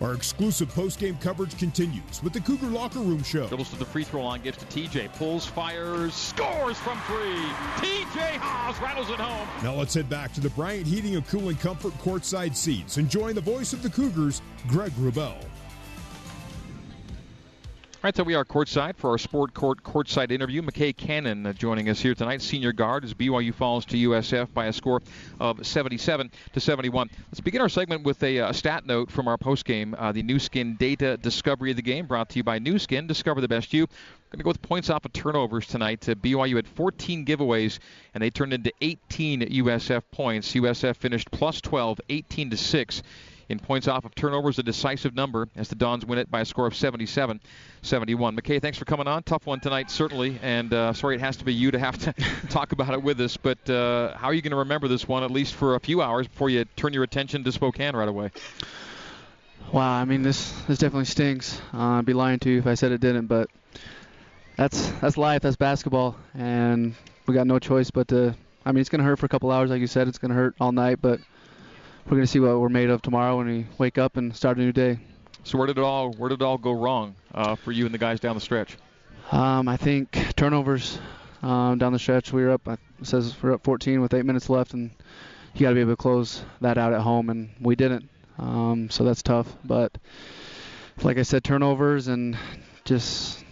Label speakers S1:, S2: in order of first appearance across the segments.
S1: Our exclusive post-game coverage continues with the Cougar Locker Room Show.
S2: Dribbles to the free throw line, gives to TJ, pulls, fires, scores from three. TJ Haws rattles it home.
S1: Now let's head back to the Bryant Heating and Cooling Comfort courtside seats, enjoying the voice of the Cougars, Greg Wrubell.
S2: All right, so we are courtside for our Sport Court courtside interview. McKay Cannon uh, joining us here tonight, senior guard, as BYU falls to USF by a score of 77 to 71. Let's begin our segment with a, a stat note from our postgame, uh, the Nu Skin Data Discovery of the Game, brought to you by Nu Skin. Discover the best you. Going to go with points off of turnovers tonight. Uh, BYU had 14 giveaways, and they turned into 18 USF points. USF finished plus 12, 18 to 6 in points off of turnovers, a decisive number as the Dons win it by a score of 77 71. McKay, thanks for coming on. Tough one tonight, certainly, and uh, sorry it has to be you to have to talk about it with us, but uh, how are you going to remember this one, at least for a few hours, before you turn your attention to Spokane right away?
S3: Wow, I mean this this definitely stings. Uh, I'd be lying to you if I said it didn't, but that's that's life, that's basketball, and we got no choice but to. I mean, it's gonna hurt for a couple hours, like you said. It's gonna hurt all night, but we're going to see what we're made of tomorrow when we wake up and start a new day.
S2: So where did it all where did it all go wrong uh, for you and the guys down the stretch?
S3: Um, I think turnovers um, down the stretch. We were up. It says we're up 14 with eight minutes left, and you got to be able to close that out at home, and we didn't. Um, so that's tough. But like I said, turnovers and just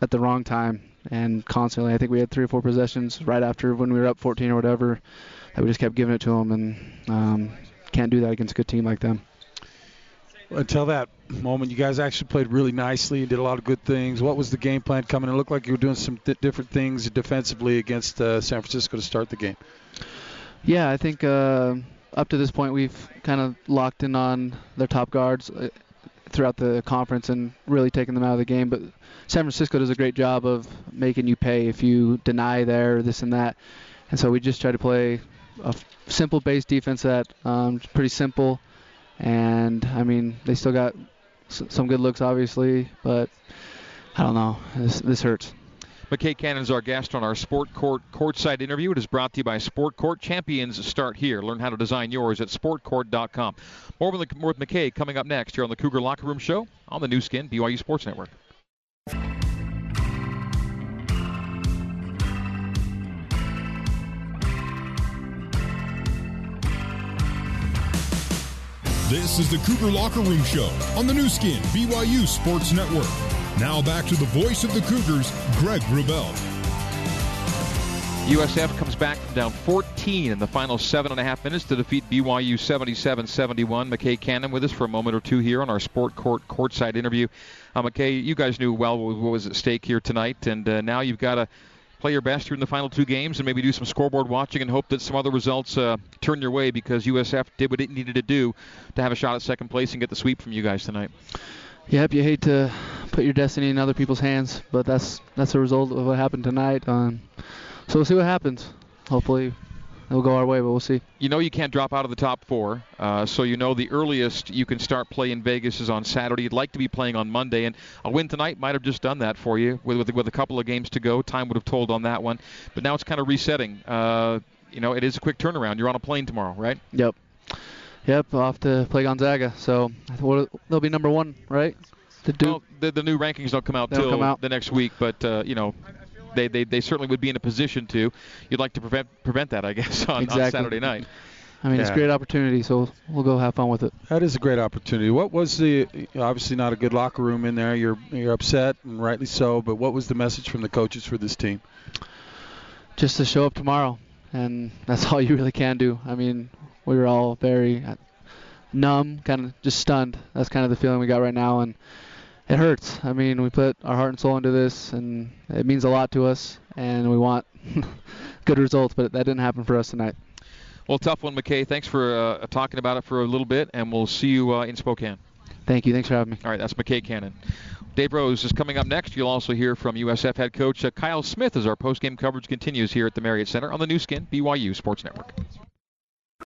S3: at the wrong time and constantly. I think we had three or four possessions right after when we were up 14 or whatever that we just kept giving it to them, and um, can't do that against a good team like them.
S4: Until that moment, you guys actually played really nicely and did a lot of good things. What was the game plan coming? It looked like you were doing some th- different things defensively against uh, San Francisco to start the game.
S3: Yeah, I think uh, up to this point we've kind of locked in on their top guards uh, throughout the conference and really taking them out of the game. But San Francisco does a great job of making you pay if you deny there, this and that. And so we just try to play a simple base defense that um, pretty simple. And I mean, they still got s- some good looks, obviously, but I don't know. This, this hurts.
S2: McKay Cannon is our guest on our Sport Court courtside interview. It is brought to you by Sport Court. Champions start here. Learn how to design yours at sportcourt.com. More with, more with McKay coming up next here on the Cougar Locker Room Show on the Nu Skin BYU Sports Network.
S1: This is the Cougar Locker Room Show on the Nu Skin BYU Sports Network. Now back to the voice of the Cougars, Greg Wrubell.
S2: USF comes back from down 14 in the final seven and a half minutes to defeat BYU 77-71. McKay Cannon with us for a moment or two here on our Sport Court courtside interview. Uh, McKay, you guys knew well what was at stake here tonight, and uh, now you've got to play your best in the final two games and maybe do some scoreboard watching and hope that some other results uh, turn your way because USF did what it needed to do to have a shot at second place and get the sweep from you guys tonight.
S3: Yep, you hate to put your destiny in other people's hands, but that's that's a result of what happened tonight. Um, so we'll see what happens. Hopefully, it'll go our way, but we'll see.
S2: You know you can't drop out of the top four, uh, so you know the earliest you can start play in Vegas is on Saturday. You'd like to be playing on Monday, and a win tonight might have just done that for you. With with, with a couple of games to go, time would have told on that one. But now it's kind of resetting. Uh, you know, it is a quick turnaround. You're on a plane tomorrow, right?
S3: Yep. Yep, off to play Gonzaga. So they'll be number one, right?
S2: The, well, the, the new rankings don't come out till
S3: come out.
S2: the next week, but uh, you know, they, they they certainly would be in a position to. You'd like to prevent prevent that, I guess, on,
S3: exactly.
S2: on Saturday night.
S3: I mean, yeah. it's a great opportunity, so we'll go have fun with it.
S4: That is a great opportunity. What was the obviously not a good locker room in there. You're you're upset and rightly so. But what was the message from the coaches for this team?
S3: Just to show up tomorrow, and that's all you really can do. I mean, we were all very numb, kind of just stunned. That's kind of the feeling we got right now, and it hurts. I mean, we put our heart and soul into this, and it means a lot to us, and we want good results, but that didn't happen for us tonight.
S2: Well, tough one, McKay. Thanks for uh, talking about it for a little bit, and we'll see you uh, in Spokane.
S3: Thank you. Thanks for having me.
S2: All right, that's McKay Cannon. Dave Rose is coming up next. You'll also hear from USF head coach uh, Kyle Smith as our post-game coverage continues here at the Marriott Center on the Nu Skin BYU Sports Network.